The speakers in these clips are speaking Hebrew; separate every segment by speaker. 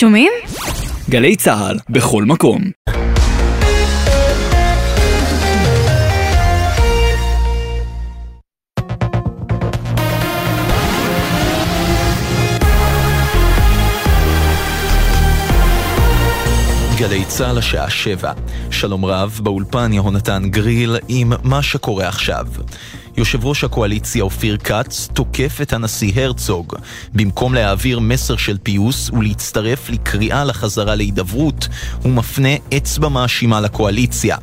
Speaker 1: שומעים?
Speaker 2: גלי צה"ל, בכל מקום.
Speaker 3: גלי צה"ל השעה שבע. שלום רב, באולפן יהונתן גריל עם מה שקורה עכשיו. יושב ראש הקואליציה אופיר כץ תוקף את הנשיא הרצוג. במקום להעביר מסר של פיוס ולהצטרף לקריאה לחזרה להידברות, הוא מפנה אצבע מאשימה לקואליציה.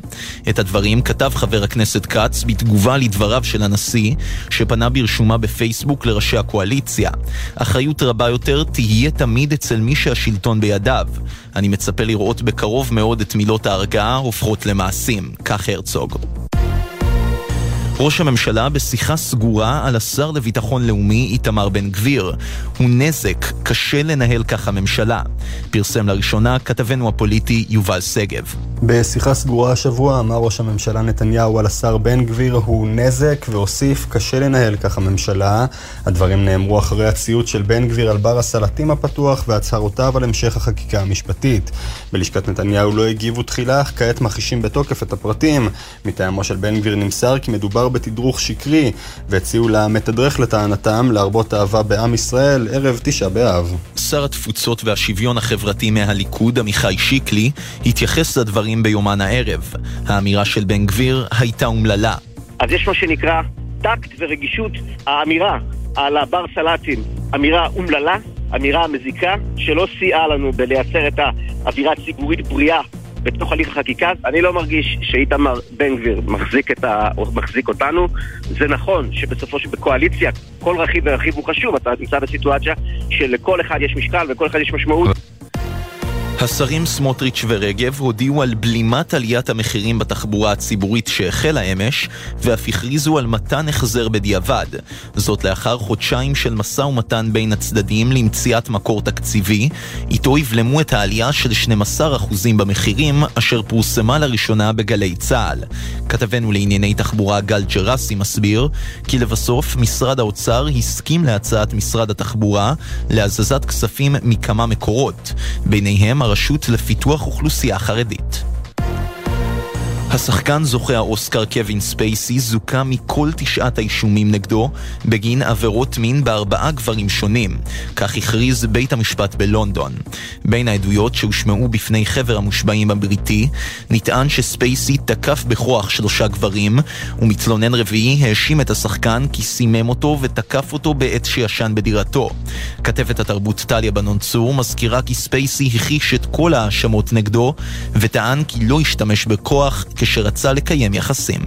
Speaker 3: את הדברים כתב חבר הכנסת כץ בתגובה לדבריו של הנשיא, שפנה ברשומה בפייסבוק לראשי הקואליציה. אחריות רבה יותר תהיה תמיד אצל מי שהשלטון בידיו. אני מצפה לראות בקרוב מאוד את מילות ההרגעה הופכות למעשים, כך הרצוג. ראש הממשלה בשיחה סגורה על השר לביטחון לאומי איתמר בן גביר. הוא נזק, קשה לנהל ככה ממשלה. פרסם לראשונה כתבנו הפוליטי יובל שגב.
Speaker 4: בשיחה סגורה השבוע אמר ראש הממשלה נתניהו על השר בן גביר הוא נזק והוסיף קשה לנהל ככה ממשלה. הדברים נאמרו אחרי הציוץ של בן גביר על בר הסלטים הפתוח והצהרותיו על המשך החקיקה המשפטית. בלשכת נתניהו לא הגיבו תחילה, אך כעת מכחישים בתוקף את הפרטים. מטעמו של בן גביר נמסר כי מדובר בתדרוך שקרי, והציעו למתדרך לטענתם להרבות אהבה בעם ישראל ערב תשעה באב.
Speaker 3: שר התפוצות והשוויון החברתי מהליכוד, עמיחי שיקלי, התייחס לדברים ביומן הערב. האמירה של בן גביר הייתה אומללה.
Speaker 5: אז יש מה שנקרא טקט ורגישות האמירה על הבר סלטים, אמירה אומללה, אמירה מזיקה, שלא סייעה לנו בלייצר את האווירה הציבורית בריאה בתוך הליך החקיקה, אני לא מרגיש שאיתמר בן גביר מחזיק, ה... מחזיק אותנו. זה נכון שבסופו של בקואליציה כל רכיב ורכיב הוא חשוב, אתה נמצא בסיטואציה שלכל אחד יש משקל ולכל אחד יש משמעות.
Speaker 3: השרים סמוטריץ' ורגב הודיעו על בלימת עליית המחירים בתחבורה הציבורית שהחלה אמש, ואף הכריזו על מתן החזר בדיעבד. זאת לאחר חודשיים של משא ומתן בין הצדדים למציאת מקור תקציבי, איתו יבלמו את העלייה של 12% במחירים, אשר פורסמה לראשונה בגלי צה"ל. כתבנו לענייני תחבורה גל ג'רסי מסביר, כי לבסוף משרד האוצר הסכים להצעת משרד התחבורה להזזת כספים מכמה מקורות, ביניהם הרשות לפיתוח אוכלוסייה חרדית. השחקן זוכה האוסקר קווין ספייסי זוכה מכל תשעת האישומים נגדו בגין עבירות מין בארבעה גברים שונים, כך הכריז בית המשפט בלונדון. בין העדויות שהושמעו בפני חבר המושבעים הבריטי, נטען שספייסי תקף בכוח שלושה גברים, ומתלונן רביעי האשים את השחקן כי סימם אותו ותקף אותו בעת שישן בדירתו. כתבת התרבות טליה בנון צור מזכירה כי ספייסי הכיש את כל ההאשמות נגדו, וטען כי לא השתמש בכוח כשרצה לקיים יחסים.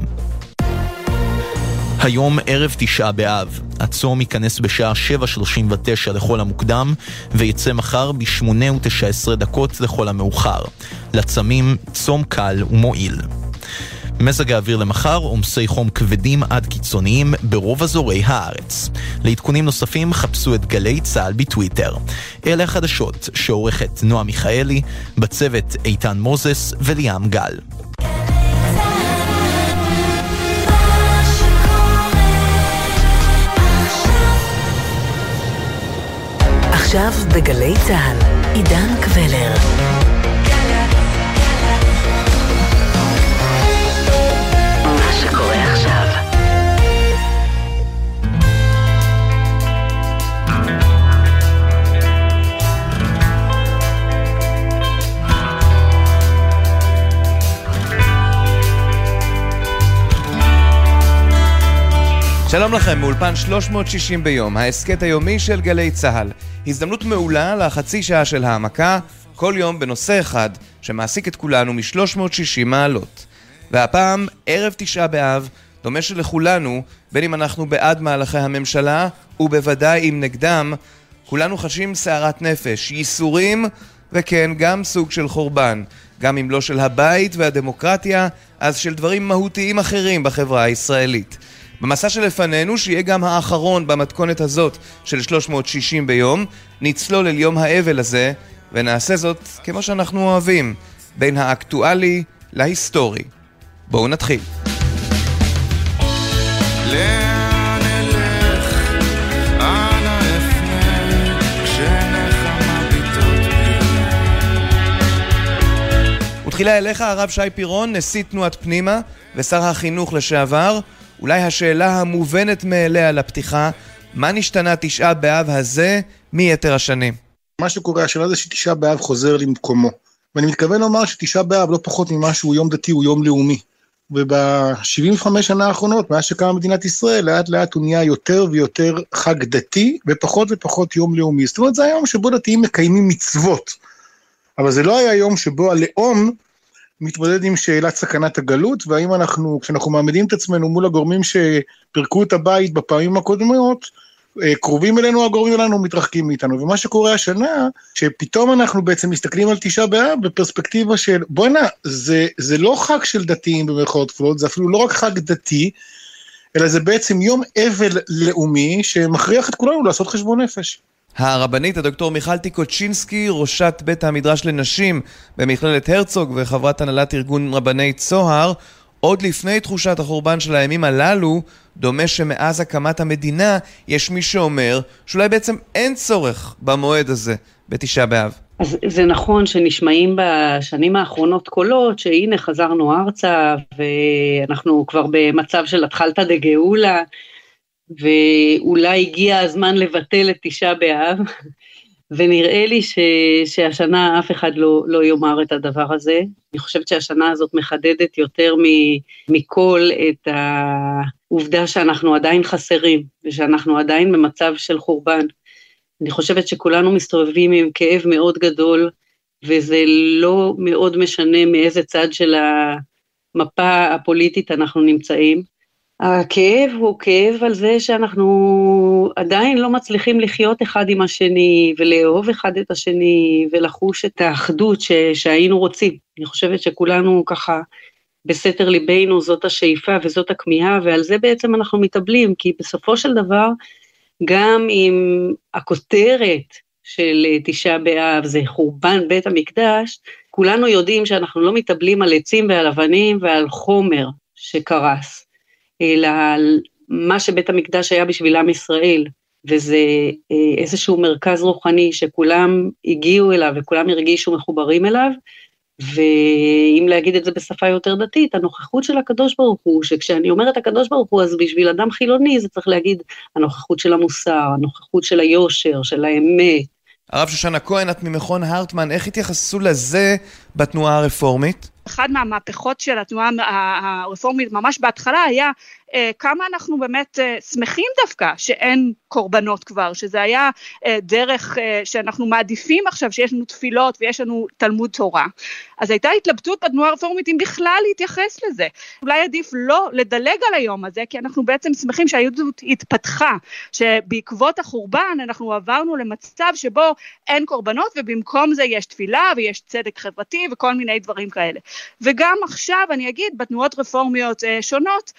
Speaker 3: היום ערב תשעה באב. הצום ייכנס בשעה 7.39 לכל המוקדם, ויצא מחר ב-8.19 דקות לכל המאוחר. לצמים, צום קל ומועיל. מזג האוויר למחר, עומסי חום כבדים עד קיצוניים ברוב אזורי הארץ. לעדכונים נוספים חפשו את גלי צה"ל בטוויטר. אלה החדשות שעורכת נועה מיכאלי, בצוות איתן מוזס וליאם גל.
Speaker 6: עכשיו בגלי צה"ל, עידן קבלר.
Speaker 7: שלום לכם, מאולפן 360 ביום, ההסכת היומי של גלי צה"ל. הזדמנות מעולה לחצי שעה של העמקה, כל יום בנושא אחד שמעסיק את כולנו מ-360 מעלות. והפעם, ערב תשעה באב, דומה שלכולנו, בין אם אנחנו בעד מהלכי הממשלה, ובוודאי אם נגדם, כולנו חשים סערת נפש, ייסורים, וכן, גם סוג של חורבן. גם אם לא של הבית והדמוקרטיה, אז של דברים מהותיים אחרים בחברה הישראלית. במסע שלפנינו, שיהיה גם האחרון במתכונת הזאת של 360 ביום, נצלול אל יום האבל הזה, ונעשה זאת כמו שאנחנו אוהבים, בין האקטואלי להיסטורי. בואו נתחיל. תחילה אליך הרב שי פירון, נשיא תנועת פנימה ושר החינוך לשעבר. אולי השאלה המובנת מאליה לפתיחה, מה נשתנה תשעה באב הזה מיתר השנים?
Speaker 1: מה שקורה השנה זה שתשעה באב חוזר למקומו. ואני מתכוון לומר שתשעה באב לא פחות ממה שהוא יום דתי, הוא יום לאומי. וב-75 שנה האחרונות, מאז שקמה מדינת ישראל, לאט לאט הוא נהיה יותר ויותר חג דתי, ופחות ופחות יום לאומי. זאת אומרת, זה היום שבו דתיים מקיימים מצוות. אבל זה לא היה יום שבו הלאום מתמודד עם שאלת סכנת הגלות, והאם אנחנו, כשאנחנו מעמידים את עצמנו מול הגורמים שפירקו את הבית בפעמים הקודמות, אה, קרובים אלינו, הגורמים שלנו מתרחקים מאיתנו. ומה שקורה השנה, שפתאום אנחנו בעצם מסתכלים על תשעה באב בפרספקטיבה של, בואנה, זה, זה לא חג של דתיים במרכאות כפולות, זה אפילו לא רק חג דתי, אלא זה בעצם יום אבל לאומי שמכריח את כולנו לעשות חשבון נפש.
Speaker 7: הרבנית הדוקטור מיכל טיקוצ'ינסקי, ראשת בית המדרש לנשים במכללת הרצוג וחברת הנהלת ארגון רבני צוהר, עוד לפני תחושת החורבן של הימים הללו, דומה שמאז הקמת המדינה יש מי שאומר שאולי בעצם אין צורך במועד הזה, בתשעה באב.
Speaker 8: אז זה נכון שנשמעים בשנים האחרונות קולות שהנה חזרנו ארצה ואנחנו כבר במצב של התחלתא דגאולה ואולי הגיע הזמן לבטל את תשעה באב ונראה לי ש, שהשנה אף אחד לא, לא יאמר את הדבר הזה. אני חושבת שהשנה הזאת מחדדת יותר מ, מכל את העובדה שאנחנו עדיין חסרים, ושאנחנו עדיין במצב של חורבן. אני חושבת שכולנו מסתובבים עם כאב מאוד גדול, וזה לא מאוד משנה מאיזה צד של המפה הפוליטית אנחנו נמצאים. הכאב הוא כאב על זה שאנחנו עדיין לא מצליחים לחיות אחד עם השני, ולאהוב אחד את השני, ולחוש את האחדות ש, שהיינו רוצים. אני חושבת שכולנו ככה, בסתר ליבנו זאת השאיפה וזאת הכמיהה, ועל זה בעצם אנחנו מתאבלים, כי בסופו של דבר, גם אם הכותרת של תשעה באב זה חורבן בית המקדש, כולנו יודעים שאנחנו לא מתאבלים על עצים ועל אבנים ועל חומר שקרס. אלא על מה שבית המקדש היה בשביל עם ישראל, וזה אה, איזשהו מרכז רוחני שכולם הגיעו אליו וכולם הרגישו מחוברים אליו, ואם להגיד את זה בשפה יותר דתית, הנוכחות של הקדוש ברוך הוא, שכשאני אומרת הקדוש ברוך הוא, אז בשביל אדם חילוני זה צריך להגיד הנוכחות של המוסר, הנוכחות של היושר, של האמת.
Speaker 7: הרב שושנה כהן, את ממכון הרטמן, איך התייחסו לזה בתנועה הרפורמית?
Speaker 9: אחד מהמהפכות של התנועה הרפורמית ממש בהתחלה היה אה, כמה אנחנו באמת אה, שמחים דווקא שאין קורבנות כבר, שזה היה אה, דרך שאנחנו מעדיפים עכשיו שיש לנו תפילות ויש לנו תלמוד תורה. אז הייתה התלבטות בתנועה הרפורמית אם בכלל להתייחס לזה. אולי עדיף לא לדלג על היום הזה, כי אנחנו בעצם שמחים שהיהדות התפתחה, שבעקבות החורבן אנחנו עברנו למצב שבו אין קורבנות ובמקום זה יש תפילה ויש צדק חברתי וכל מיני דברים כאלה. וגם עכשיו אני אגיד, בתנועות רפורמיות שונות,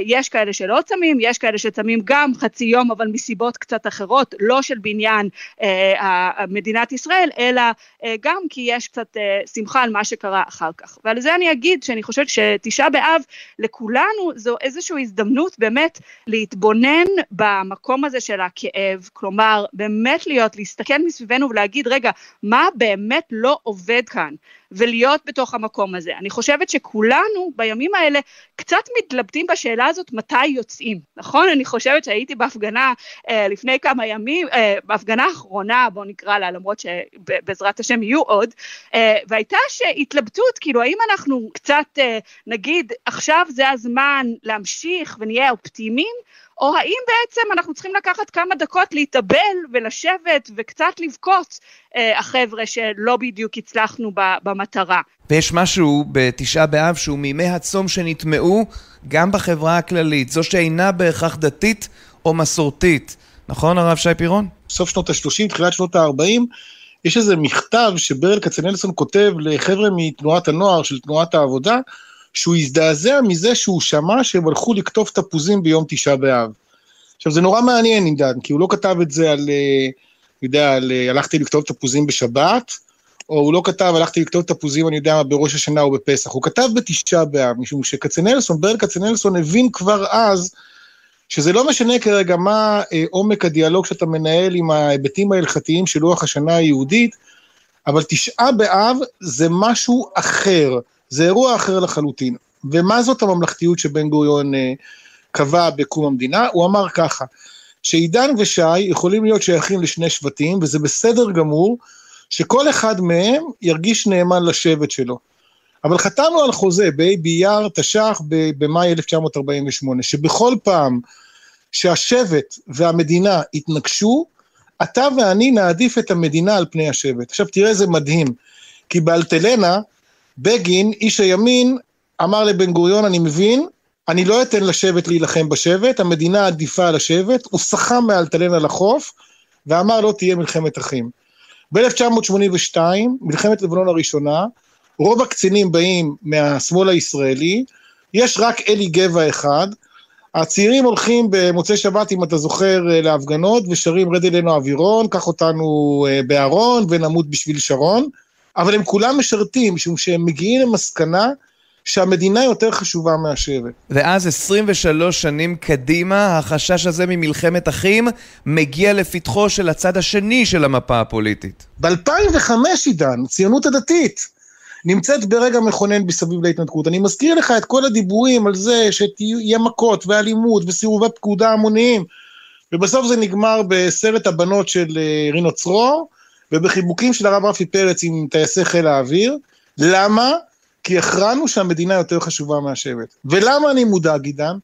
Speaker 9: יש כאלה שלא צמים, יש כאלה שצמים גם חצי יום, אבל מסיבות קצת אחרות, לא של בניין אה, מדינת ישראל, אלא אה, גם כי יש קצת אה, שמחה על מה שקרה אחר כך. ועל זה אני אגיד שאני חושבת שתשעה באב לכולנו זו איזושהי הזדמנות באמת להתבונן במקום הזה של הכאב, כלומר באמת להיות, להסתכל מסביבנו ולהגיד רגע, מה באמת לא עובד כאן? ולהיות בתוך המקום הזה. אני חושבת שכולנו בימים האלה קצת מתלבטים בשאלה הזאת מתי יוצאים, נכון? אני חושבת שהייתי בהפגנה אה, לפני כמה ימים, אה, בהפגנה האחרונה, בואו נקרא לה, למרות שבעזרת השם יהיו עוד, אה, והייתה שהתלבטות, כאילו האם אנחנו קצת אה, נגיד עכשיו זה הזמן להמשיך ונהיה אופטימיים, או האם בעצם אנחנו צריכים לקחת כמה דקות להתאבל ולשבת וקצת לבכות אה, החבר'ה שלא בדיוק הצלחנו במטרה.
Speaker 7: ויש משהו בתשעה באב שהוא מימי הצום שנטמעו גם בחברה הכללית, זו שאינה בהכרח דתית או מסורתית. נכון הרב שי פירון?
Speaker 1: סוף שנות ה-30, תחילת שנות ה-40, יש איזה מכתב שברל כצנלסון כותב לחבר'ה מתנועת הנוער של תנועת העבודה, שהוא הזדעזע מזה שהוא שמע שהם הלכו לקטוף תפוזים ביום תשעה באב. עכשיו זה נורא מעניין עידן, כי הוא לא כתב את זה על, אתה אה, יודע, על אה, הלכתי לכתוב תפוזים בשבת, או הוא לא כתב הלכתי לכתוב תפוזים, אני יודע מה, בראש השנה או בפסח, הוא כתב בתשעה באב, משום שכצנלסון, ברל כצנלסון הבין כבר אז, שזה לא משנה כרגע מה אה, עומק הדיאלוג שאתה מנהל עם ההיבטים ההלכתיים של לוח השנה היהודית, אבל תשעה באב זה משהו אחר, זה אירוע אחר לחלוטין. ומה זאת הממלכתיות שבן גוריון אה, קבע בקום המדינה? הוא אמר ככה, שעידן ושי יכולים להיות שייכים לשני שבטים, וזה בסדר גמור שכל אחד מהם ירגיש נאמן לשבט שלו. אבל חתמנו על חוזה בה' באייר תש"ח במאי 1948, שבכל פעם שהשבט והמדינה יתנגשו, אתה ואני נעדיף את המדינה על פני השבט. עכשיו תראה איזה מדהים, כי באלטלנה, בגין, איש הימין, אמר לבן גוריון, אני מבין, אני לא אתן לשבט להילחם בשבט, המדינה עדיפה על השבט, הוא סחם מאלטלנה לחוף, ואמר לא תהיה מלחמת אחים. ב-1982, מלחמת לבנון הראשונה, רוב הקצינים באים מהשמאל הישראלי, יש רק אלי גבע אחד, הצעירים הולכים במוצאי שבת, אם אתה זוכר, להפגנות, ושרים רד אלינו אווירון, קח אותנו אה, בארון ונמות בשביל שרון, אבל הם כולם משרתים, משום שהם מגיעים למסקנה שהמדינה יותר חשובה מהשבט.
Speaker 7: ואז 23 שנים קדימה, החשש הזה ממלחמת אחים מגיע לפתחו של הצד השני של המפה הפוליטית.
Speaker 1: ב-2005, עידן, הציונות הדתית. נמצאת ברגע מכונן מסביב להתנתקות. אני מזכיר לך את כל הדיבורים על זה שתהיה מכות ואלימות וסירובי פקודה המוניים, ובסוף זה נגמר בסרט הבנות של אה, רינו צרור, ובחיבוקים של הרב רפי פרץ עם טייסי חיל האוויר. למה? כי הכרענו שהמדינה יותר חשובה מהשבט. ולמה אני מודאג, עידן?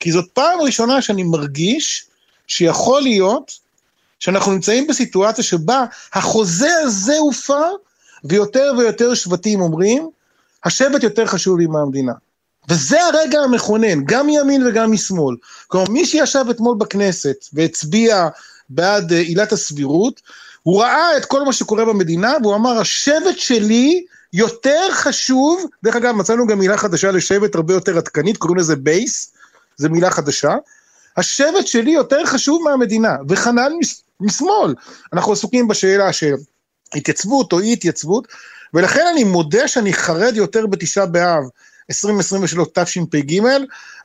Speaker 1: כי זאת פעם ראשונה שאני מרגיש שיכול להיות שאנחנו נמצאים בסיטואציה שבה החוזה הזה הופר, ויותר ויותר שבטים אומרים, השבט יותר חשוב לי מהמדינה. וזה הרגע המכונן, גם מימין וגם משמאל. כלומר, מי שישב אתמול בכנסת והצביע בעד אה, עילת הסבירות, הוא ראה את כל מה שקורה במדינה, והוא אמר, השבט שלי יותר חשוב, דרך אגב, מצאנו גם מילה חדשה לשבט הרבה יותר עדכנית, קוראים לזה בייס, זו מילה חדשה. השבט שלי יותר חשוב מהמדינה, וכנ"ל משמאל. אנחנו עסוקים בשאלה של התייצבות או אי התייצבות, ולכן אני מודה שאני חרד יותר בתשעה באב 2023 תשפ"ג,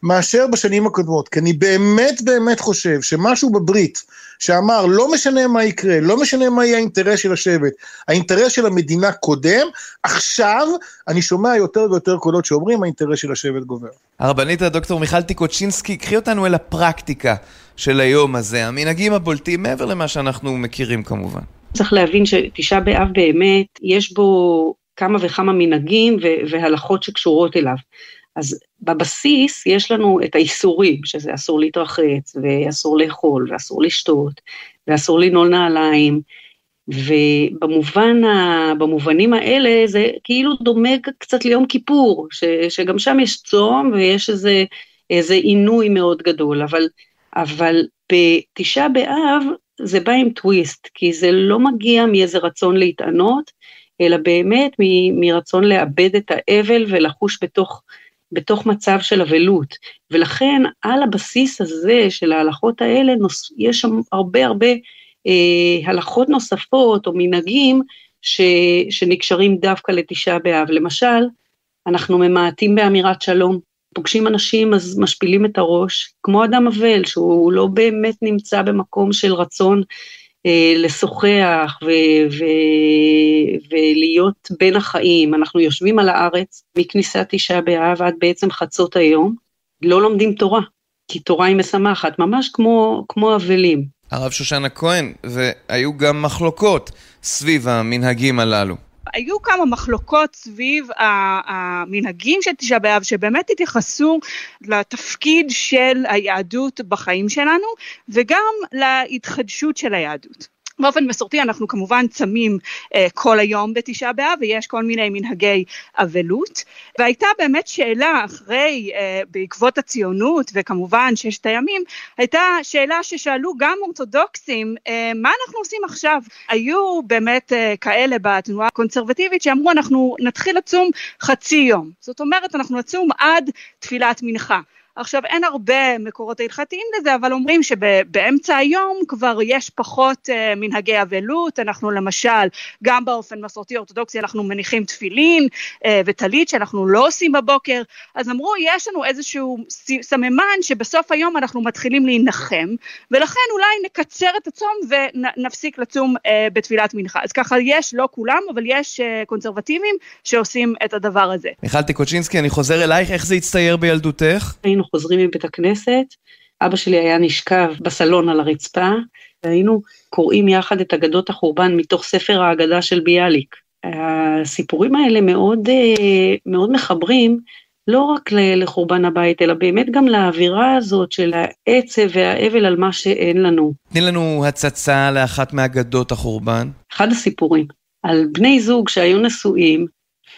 Speaker 1: מאשר בשנים הקודמות, כי אני באמת באמת חושב שמשהו בברית שאמר לא משנה מה יקרה, לא משנה מה יהיה האינטרס של השבט, האינטרס של המדינה קודם, עכשיו אני שומע יותר ויותר קולות שאומרים האינטרס של השבט גובר.
Speaker 7: הרבנית הדוקטור מיכל טיקוצ'ינסקי, קחי אותנו אל הפרקטיקה של היום הזה, המנהגים הבולטים מעבר למה שאנחנו מכירים כמובן.
Speaker 8: צריך להבין שתשעה באב באמת, יש בו כמה וכמה מנהגים והלכות שקשורות אליו. אז בבסיס יש לנו את האיסורים, שזה אסור להתרחץ, ואסור לאכול, ואסור לשתות, ואסור לנעול נעליים, ובמובנים האלה זה כאילו דומה קצת ליום כיפור, ש, שגם שם יש צום ויש איזה, איזה עינוי מאוד גדול, אבל, אבל בתשעה באב זה בא עם טוויסט, כי זה לא מגיע מאיזה רצון להתענות, אלא באמת מ, מרצון לאבד את האבל ולחוש בתוך, בתוך מצב של אבלות. ולכן על הבסיס הזה של ההלכות האלה, נוס, יש שם הרבה הרבה אה, הלכות נוספות או מנהגים ש, שנקשרים דווקא לתשעה באב. למשל, אנחנו ממעטים באמירת שלום. פוגשים אנשים אז משפילים את הראש, כמו אדם אבל, שהוא לא באמת נמצא במקום של רצון לשוחח ו- ו- ולהיות בין החיים. אנחנו יושבים על הארץ מכניסת תשעה באב עד בעצם חצות היום, לא לומדים תורה, כי תורה היא משמחת, ממש כמו, כמו אבלים.
Speaker 7: הרב שושנה כהן, והיו גם מחלוקות סביב המנהגים הללו.
Speaker 9: היו כמה מחלוקות סביב המנהגים של תשעה באב, שבאמת התייחסו לתפקיד של היהדות בחיים שלנו, וגם להתחדשות של היהדות. באופן מסורתי אנחנו כמובן צמים אה, כל היום בתשעה באב ויש כל מיני מנהגי אבלות. והייתה באמת שאלה אחרי אה, בעקבות הציונות וכמובן ששת הימים הייתה שאלה ששאלו גם אורתודוקסים אה, מה אנחנו עושים עכשיו? היו באמת אה, כאלה בתנועה הקונסרבטיבית שאמרו אנחנו נתחיל לצום חצי יום זאת אומרת אנחנו נצום עד תפילת מנחה עכשיו אין הרבה מקורות הלכתיים לזה, אבל אומרים שבאמצע היום כבר יש פחות uh, מנהגי אבלות, אנחנו למשל, גם באופן מסורתי אורתודוקסי אנחנו מניחים תפילין uh, וטלית שאנחנו לא עושים בבוקר, אז אמרו יש לנו איזשהו סממן שבסוף היום אנחנו מתחילים להנחם, ולכן אולי נקצר את הצום ונפסיק לצום uh, בתפילת מנחה. אז ככה יש, לא כולם, אבל יש uh, קונסרבטיבים שעושים את הדבר הזה.
Speaker 7: מיכל טיקוצ'ינסקי, אני חוזר אלייך, איך זה הצטייר בילדותך?
Speaker 8: היינו חוזרים מבית הכנסת, אבא שלי היה נשכב בסלון על הרצפה, והיינו קוראים יחד את אגדות החורבן מתוך ספר האגדה של ביאליק. הסיפורים האלה מאוד, אה, מאוד מחברים, לא רק לחורבן הבית, אלא באמת גם לאווירה הזאת של העצב והאבל על מה שאין לנו.
Speaker 7: תני לנו הצצה לאחת מאגדות החורבן.
Speaker 8: אחד הסיפורים, על בני זוג שהיו נשואים,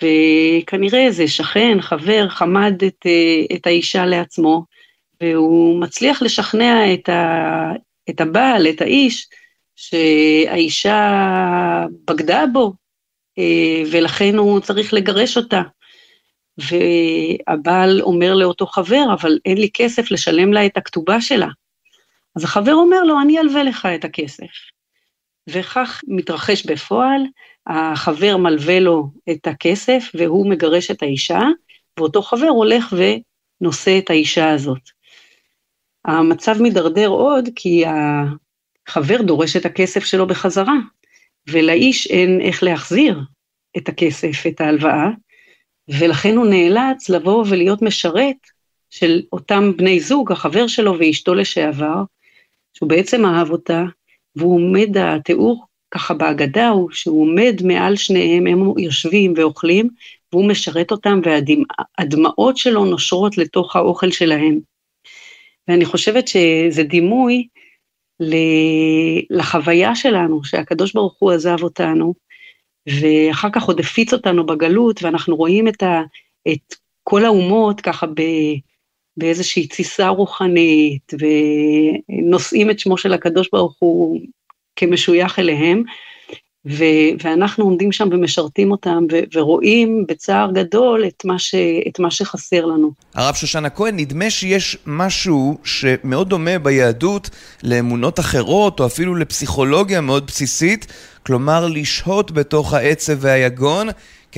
Speaker 8: וכנראה איזה שכן, חבר, חמד את, אה, את האישה לעצמו, והוא מצליח לשכנע את, ה, את הבעל, את האיש, שהאישה בגדה בו, אה, ולכן הוא צריך לגרש אותה. והבעל אומר לאותו חבר, אבל אין לי כסף לשלם לה את הכתובה שלה. אז החבר אומר לו, אני אלווה לך את הכסף. וכך מתרחש בפועל, החבר מלווה לו את הכסף והוא מגרש את האישה, ואותו חבר הולך ונושא את האישה הזאת. המצב מידרדר עוד כי החבר דורש את הכסף שלו בחזרה, ולאיש אין איך להחזיר את הכסף, את ההלוואה, ולכן הוא נאלץ לבוא ולהיות משרת של אותם בני זוג, החבר שלו ואשתו לשעבר, שהוא בעצם אהב אותה, והוא עומד, התיאור ככה בהגדה הוא שהוא עומד מעל שניהם, הם יושבים ואוכלים, והוא משרת אותם, והדמעות שלו נושרות לתוך האוכל שלהם. ואני חושבת שזה דימוי לחוויה שלנו, שהקדוש ברוך הוא עזב אותנו, ואחר כך עוד הפיץ אותנו בגלות, ואנחנו רואים את, ה, את כל האומות ככה ב, באיזושהי תסיסה רוחנית, ונושאים את שמו של הקדוש ברוך הוא כמשוייך אליהם, ו- ואנחנו עומדים שם ומשרתים אותם, ו- ורואים בצער גדול את מה, ש- את מה שחסר לנו.
Speaker 7: הרב שושנה כהן, נדמה שיש משהו שמאוד דומה ביהדות לאמונות אחרות, או אפילו לפסיכולוגיה מאוד בסיסית, כלומר לשהות בתוך העצב והיגון.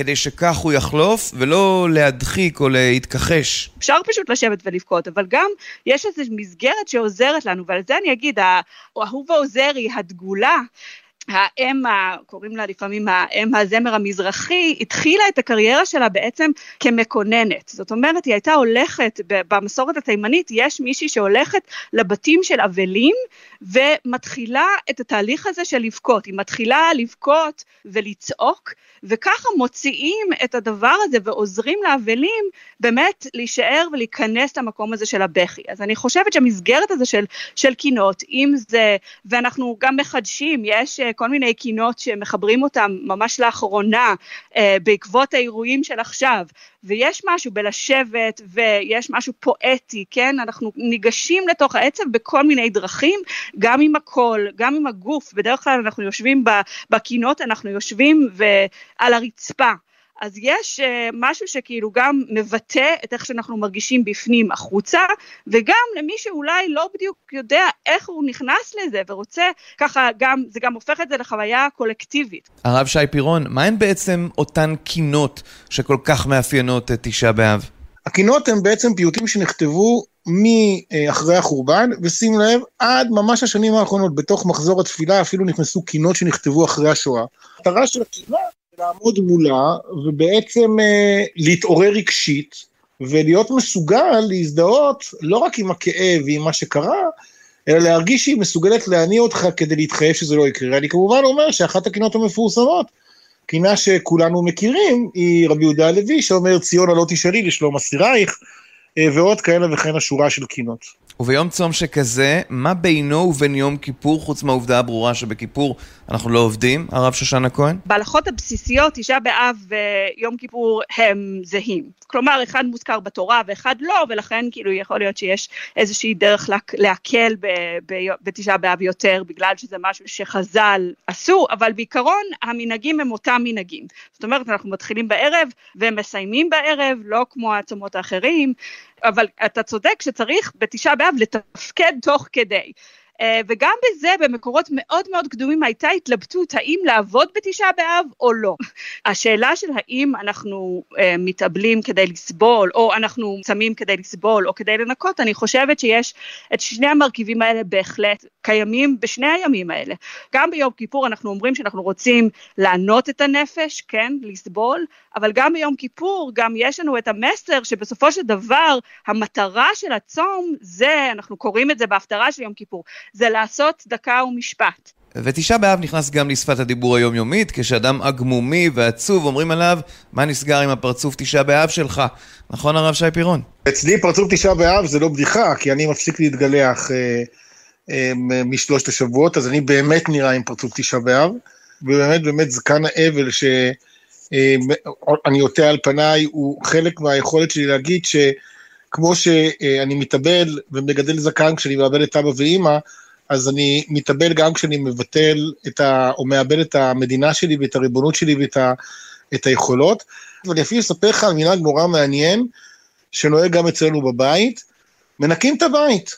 Speaker 7: כדי שכך הוא יחלוף, ולא להדחיק או להתכחש.
Speaker 9: אפשר פשוט לשבת ולבכות, אבל גם יש איזו מסגרת שעוזרת לנו, ועל זה אני אגיד, האהובה עוזרי, הדגולה, האם, קוראים לה לפעמים האם הזמר המזרחי, התחילה את הקריירה שלה בעצם כמקוננת. זאת אומרת, היא הייתה הולכת, במסורת התימנית יש מישהי שהולכת לבתים של אבלים ומתחילה את התהליך הזה של לבכות. היא מתחילה לבכות ולצעוק, וככה מוציאים את הדבר הזה ועוזרים לאבלים באמת להישאר ולהיכנס למקום הזה של הבכי. אז אני חושבת שהמסגרת הזה של, של קינות, אם זה, ואנחנו גם מחדשים, יש כל מיני קינות שמחברים אותם ממש לאחרונה אה, בעקבות האירועים של עכשיו, ויש משהו בלשבת ויש משהו פואטי, כן? אנחנו ניגשים לתוך העצב בכל מיני דרכים, גם עם הקול, גם עם הגוף, בדרך כלל אנחנו יושבים בקינות, אנחנו יושבים על הרצפה. אז יש uh, משהו שכאילו גם מבטא את איך שאנחנו מרגישים בפנים החוצה, וגם למי שאולי לא בדיוק יודע איך הוא נכנס לזה ורוצה, ככה גם, זה גם הופך את זה לחוויה קולקטיבית.
Speaker 7: הרב שי פירון, מה הן בעצם אותן קינות שכל כך מאפיינות את תשעה באב?
Speaker 1: הקינות הן בעצם פיוטים שנכתבו מאחרי החורבן, ושים לב, עד ממש השנים האחרונות, בתוך מחזור התפילה אפילו נכנסו קינות שנכתבו אחרי השואה. המטרה של הקינה לעמוד מולה ובעצם אה, להתעורר רגשית ולהיות מסוגל להזדהות לא רק עם הכאב ועם מה שקרה, אלא להרגיש שהיא מסוגלת להניע אותך כדי להתחייב שזה לא יקרה. אני כמובן אומר שאחת הקינות המפורסמות, קינה שכולנו מכירים, היא רבי יהודה הלוי, שאומר ציון הלא תשאלי לשלום אסירייך, ועוד כהנה וכהנה שורה של קינות.
Speaker 7: וביום צום שכזה, מה בינו ובין יום כיפור, חוץ מהעובדה הברורה שבכיפור אנחנו לא עובדים, הרב שושנה כהן?
Speaker 9: בהלכות הבסיסיות, תשעה באב ויום כיפור הם זהים. כלומר, אחד מוזכר בתורה ואחד לא, ולכן כאילו יכול להיות שיש איזושהי דרך להקל בתשעה באב יותר, בגלל שזה משהו שחז"ל עשו, אבל בעיקרון המנהגים הם אותם מנהגים. זאת אומרת, אנחנו מתחילים בערב ומסיימים בערב, לא כמו הצומות האחרים, אבל אתה צודק שצריך בתשעה באב לתפקד תוך כדי. אה, וגם בזה במקורות מאוד מאוד קדומים הייתה התלבטות האם לעבוד בתשעה באב או לא. השאלה של האם אנחנו uh, מתאבלים כדי לסבול או אנחנו צמים כדי לסבול או כדי לנקות, אני חושבת שיש את שני המרכיבים האלה בהחלט קיימים בשני הימים האלה. גם ביום כיפור אנחנו אומרים שאנחנו רוצים לענות את הנפש, כן, לסבול, אבל גם ביום כיפור גם יש לנו את המסר שבסופו של דבר המטרה של הצום זה, אנחנו קוראים את זה בהפטרה של יום כיפור, זה לעשות צדקה ומשפט.
Speaker 7: ותשעה באב נכנס גם לשפת הדיבור היומיומית, כשאדם עגמומי ועצוב אומרים עליו, מה נסגר עם הפרצוף תשעה באב שלך? נכון הרב שי פירון?
Speaker 1: אצלי פרצוף תשעה באב זה לא בדיחה, כי אני מפסיק להתגלח אה, אה, משלושת השבועות, אז אני באמת נראה עם פרצוף תשעה באב, ובאמת באמת זקן האבל שאני אה, עוטה על פניי, הוא חלק מהיכולת שלי להגיד שכמו שאני מתאבל ומגדל זקן כשאני מאבד את אבא ואימא, אז אני מתאבל גם כשאני מבטל את ה... או מאבד את המדינה שלי ואת הריבונות שלי ואת ה... את היכולות. ואני אפילו אספר לך על מנהג נורא מעניין, שנוהג גם אצלנו בבית, מנקים את הבית.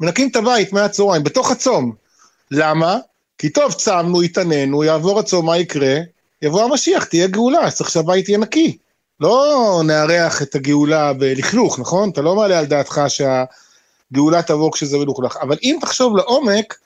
Speaker 1: מנקים את הבית מהצהריים, בתוך הצום. למה? כי טוב, צמנו, התעננו, יעבור הצום, מה יקרה? יבוא המשיח, תהיה גאולה, צריך שהבית יהיה נקי. לא נארח את הגאולה בלכלוך, נכון? אתה לא מעלה על דעתך שה... גאולה תבוא כשזה מלוכלך. אבל אם תחשוב לעומק,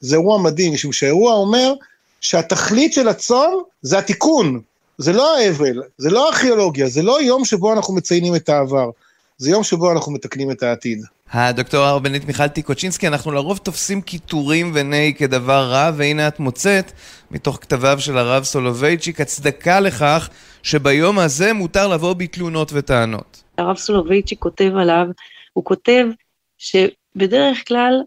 Speaker 1: זה אירוע מדהים, משום שהאירוע אומר שהתכלית של הצום זה התיקון, זה לא האבל, זה לא הארכיאולוגיה, זה לא יום שבו אנחנו מציינים את העבר, זה יום שבו אנחנו מתקנים את העתיד.
Speaker 7: הדוקטור הרבנית מיכל טיקוצ'ינסקי, אנחנו לרוב תופסים קיטורים וני כדבר רע, והנה את מוצאת, מתוך כתביו של הרב סולובייצ'יק, הצדקה לכך שביום הזה מותר לבוא בתלונות וטענות.
Speaker 8: הרב סולובייצ'יק כותב עליו, הוא כותב שבדרך כלל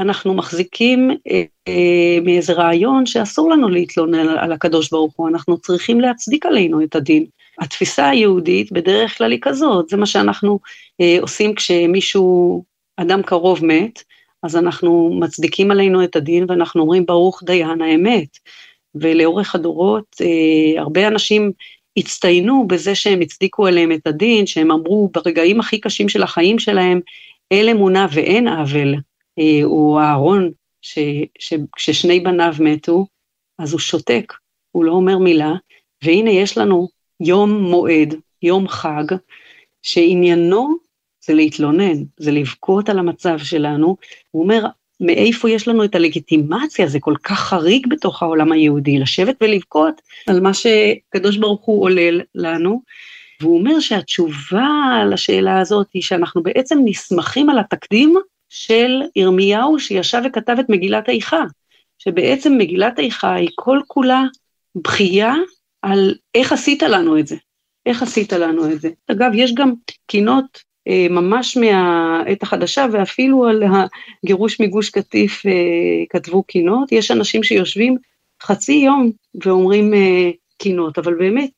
Speaker 8: אנחנו מחזיקים אה, אה, מאיזה רעיון שאסור לנו להתלונן על, על הקדוש ברוך הוא, אנחנו צריכים להצדיק עלינו את הדין. התפיסה היהודית בדרך כלל היא כזאת, זה מה שאנחנו אה, עושים כשמישהו, אדם קרוב מת, אז אנחנו מצדיקים עלינו את הדין ואנחנו אומרים ברוך דיין האמת. ולאורך הדורות אה, הרבה אנשים הצטיינו בזה שהם הצדיקו עליהם את הדין, שהם אמרו ברגעים הכי קשים של החיים שלהם, אל אמונה ואין עוול, אה, הוא אהרון, שכששני בניו מתו, אז הוא שותק, הוא לא אומר מילה, והנה יש לנו יום מועד, יום חג, שעניינו זה להתלונן, זה לבכות על המצב שלנו. הוא אומר, מאיפה יש לנו את הלגיטימציה, זה כל כך חריג בתוך העולם היהודי, לשבת ולבכות על מה שקדוש ברוך הוא עולל לנו, והוא אומר שהתשובה לשאלה הזאת היא שאנחנו בעצם נסמכים על התקדים של ירמיהו שישב וכתב את מגילת איכה, שבעצם מגילת איכה היא כל כולה בכייה על איך עשית לנו את זה, איך עשית לנו את זה. אגב, יש גם קינות אה, ממש מהעת החדשה, ואפילו על הגירוש מגוש קטיף אה, כתבו קינות, יש אנשים שיושבים חצי יום ואומרים אה, קינות, אבל באמת,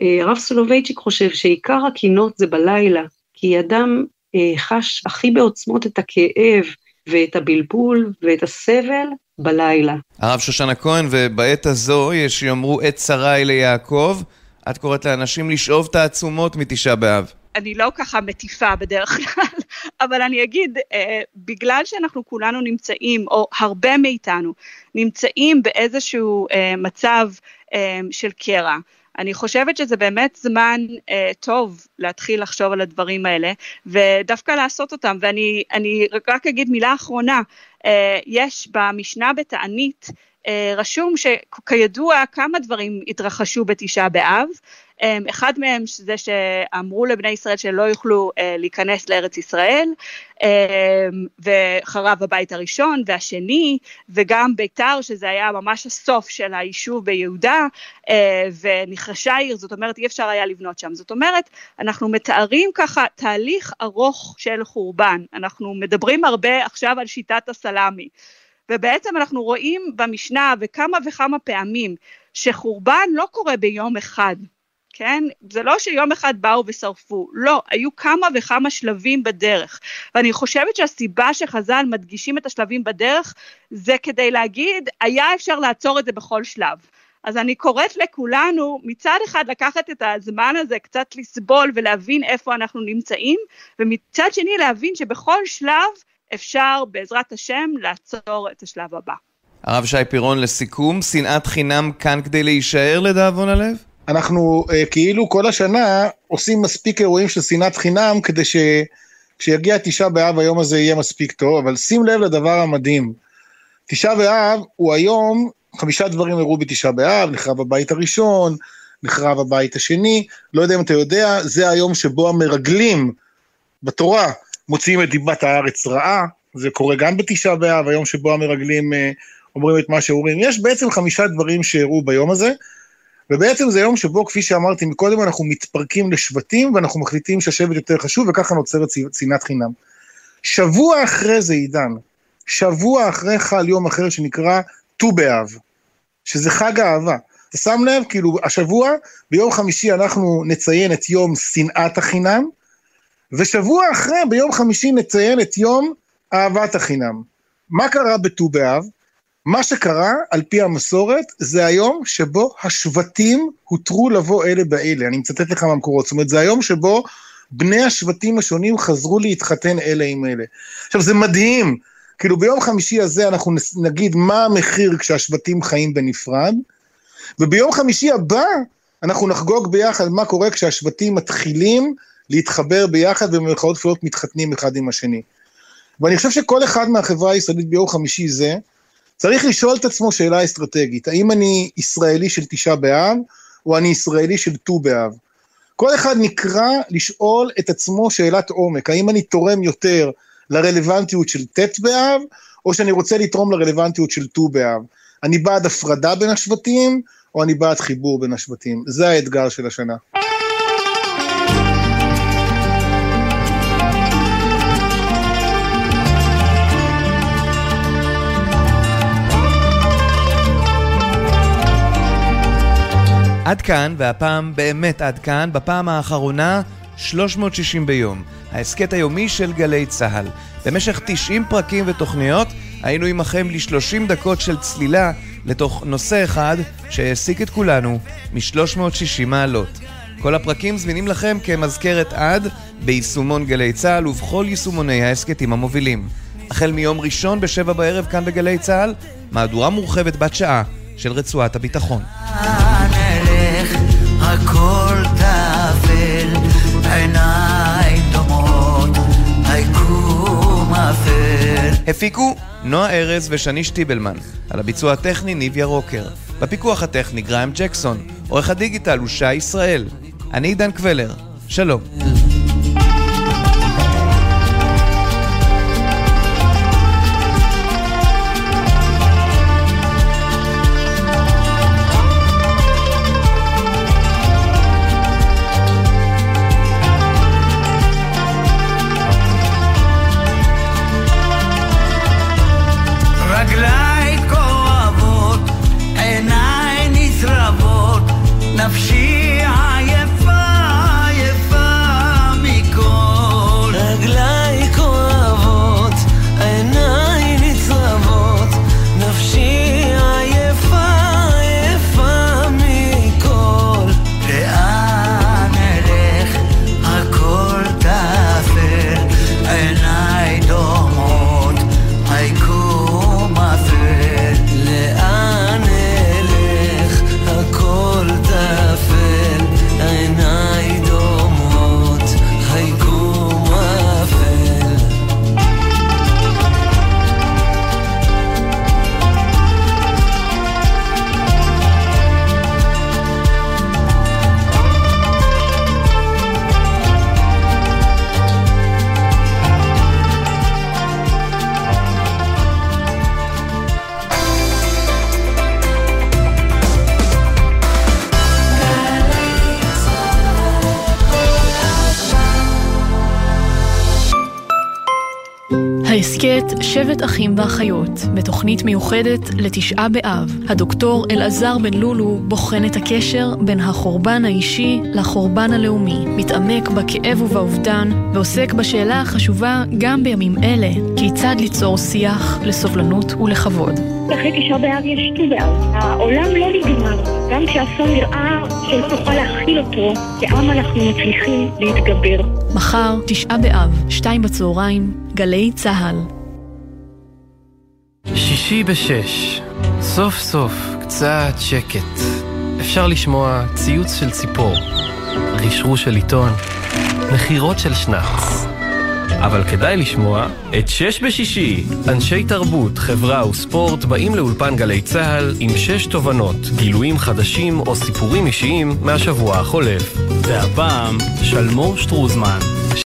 Speaker 8: אה, הרב סולובייצ'יק חושב שעיקר הקינות זה בלילה, כי אדם אה, חש הכי בעוצמות את הכאב ואת הבלבול ואת הסבל בלילה.
Speaker 7: הרב שושנה כהן, ובעת הזו יש שיאמרו עת שרי ליעקב, את קוראת לאנשים לשאוב תעצומות מתשעה באב.
Speaker 9: אני לא ככה מטיפה בדרך כלל, אבל אני אגיד, אה, בגלל שאנחנו כולנו נמצאים, או הרבה מאיתנו, נמצאים באיזשהו אה, מצב של קרע, אני חושבת שזה באמת זמן אה, טוב להתחיל לחשוב על הדברים האלה, ודווקא לעשות אותם. ואני רק אגיד מילה אחרונה, אה, יש במשנה בתענית, רשום שכידוע כמה דברים התרחשו בתשעה באב, אמ, אחד מהם זה שאמרו לבני ישראל שלא יוכלו אה, להיכנס לארץ ישראל, וחרב הבית הראשון, והשני, וגם ביתר, שזה היה ממש הסוף של היישוב ביהודה, אה, ונחרשה העיר, זאת אומרת אי אפשר היה לבנות שם. זאת אומרת, אנחנו מתארים ככה תהליך ארוך של חורבן. אנחנו מדברים הרבה עכשיו על שיטת הסלאמי. ובעצם אנחנו רואים במשנה וכמה וכמה פעמים שחורבן לא קורה ביום אחד, כן? זה לא שיום אחד באו ושרפו, לא, היו כמה וכמה שלבים בדרך. ואני חושבת שהסיבה שחז"ל מדגישים את השלבים בדרך, זה כדי להגיד, היה אפשר לעצור את זה בכל שלב. אז אני קוראת לכולנו מצד אחד לקחת את הזמן הזה קצת לסבול ולהבין איפה אנחנו נמצאים, ומצד שני להבין שבכל שלב אפשר בעזרת השם לעצור את השלב הבא.
Speaker 7: הרב שי פירון לסיכום, שנאת חינם כאן כדי להישאר לדאבון הלב?
Speaker 1: אנחנו uh, כאילו כל השנה עושים מספיק אירועים של שנאת חינם כדי שכשיגיע תשעה באב היום הזה יהיה מספיק טוב, אבל שים לב לדבר המדהים. תשעה באב הוא היום, חמישה דברים אירעו בתשעה באב, נחרב הבית הראשון, נחרב הבית השני, לא יודע אם אתה יודע, זה היום שבו המרגלים בתורה מוציאים את דיבת הארץ רעה, זה קורה גם בתשעה באב, היום שבו המרגלים uh, אומרים את מה שאומרים. יש בעצם חמישה דברים שאירעו ביום הזה, ובעצם זה יום שבו, כפי שאמרתי מקודם, אנחנו מתפרקים לשבטים ואנחנו מחליטים שהשבט יותר חשוב, וככה נוצרת שנאת חינם. שבוע אחרי זה, עידן, שבוע אחרי חל יום אחר שנקרא ט"ו באב, שזה חג האהבה. אתה שם לב, כאילו, השבוע, ביום חמישי אנחנו נציין את יום שנאת החינם, ושבוע אחרי, ביום חמישי נציין את יום אהבת החינם. מה קרה בט"ו באב? מה שקרה, על פי המסורת, זה היום שבו השבטים הותרו לבוא אלה באלה. אני מצטט לך מהמקורות. זאת אומרת, זה היום שבו בני השבטים השונים חזרו להתחתן אלה עם אלה. עכשיו, זה מדהים. כאילו, ביום חמישי הזה אנחנו נגיד מה המחיר כשהשבטים חיים בנפרד, וביום חמישי הבא אנחנו נחגוג ביחד מה קורה כשהשבטים מתחילים להתחבר ביחד ובמירכאות כפולות מתחתנים אחד עם השני. ואני חושב שכל אחד מהחברה הישראלית ביום חמישי זה, צריך לשאול את עצמו שאלה אסטרטגית, האם אני ישראלי של תשעה באב, או אני ישראלי של ט"ו באב? כל אחד נקרא לשאול את עצמו שאלת עומק, האם אני תורם יותר לרלוונטיות של ט' באב, או שאני רוצה לתרום לרלוונטיות של ט"ו באב? אני בעד הפרדה בין השבטים, או אני בעד חיבור בין השבטים? זה האתגר של השנה.
Speaker 7: עד כאן, והפעם באמת עד כאן, בפעם האחרונה 360 ביום, ההסכת היומי של גלי צה"ל. במשך 90 פרקים ותוכניות היינו עמכם ל-30 דקות של צלילה לתוך נושא אחד שהעסיק את כולנו מ-360 מעלות. כל הפרקים זמינים לכם כמזכרת עד ביישומון גלי צה"ל ובכל יישומוני ההסכתים המובילים. החל מיום ראשון בשבע בערב כאן בגלי צה"ל, מהדורה מורחבת בת שעה של רצועת הביטחון. הפיקו נועה ארז ושני שטיבלמן, על הביצוע הטכני ניב ירוקר. בפיקוח הטכני גריים ג'קסון, עורך הדיגיטל הוא שי ישראל. אני עידן קבלר, שלום.
Speaker 10: שבט אחים ואחיות, בתוכנית מיוחדת לתשעה באב. הדוקטור אלעזר בן לולו בוחן את הקשר בין החורבן האישי לחורבן הלאומי, מתעמק בכאב ובאובדן, ועוסק בשאלה החשובה גם בימים אלה, כיצד ליצור שיח לסובלנות ולכבוד.
Speaker 11: אחרי תשעה באב יש ט"ו באב. העולם לא נגמר. גם כשאסון נראה שלא נוכל להכיל אותו, כעם אנחנו מצליחים להתגבר.
Speaker 10: מחר, תשעה באב, שתיים בצהריים, גלי צה"ל.
Speaker 12: שישי בשש, סוף סוף קצת שקט. אפשר לשמוע ציוץ של ציפור, רשרוש של עיתון, נחירות של שנץ. אבל כדאי לשמוע את שש בשישי. אנשי תרבות, חברה וספורט באים לאולפן גלי צה"ל עם שש תובנות, גילויים חדשים או סיפורים אישיים מהשבוע החולף.
Speaker 13: והפעם, שלמור שטרוזמן,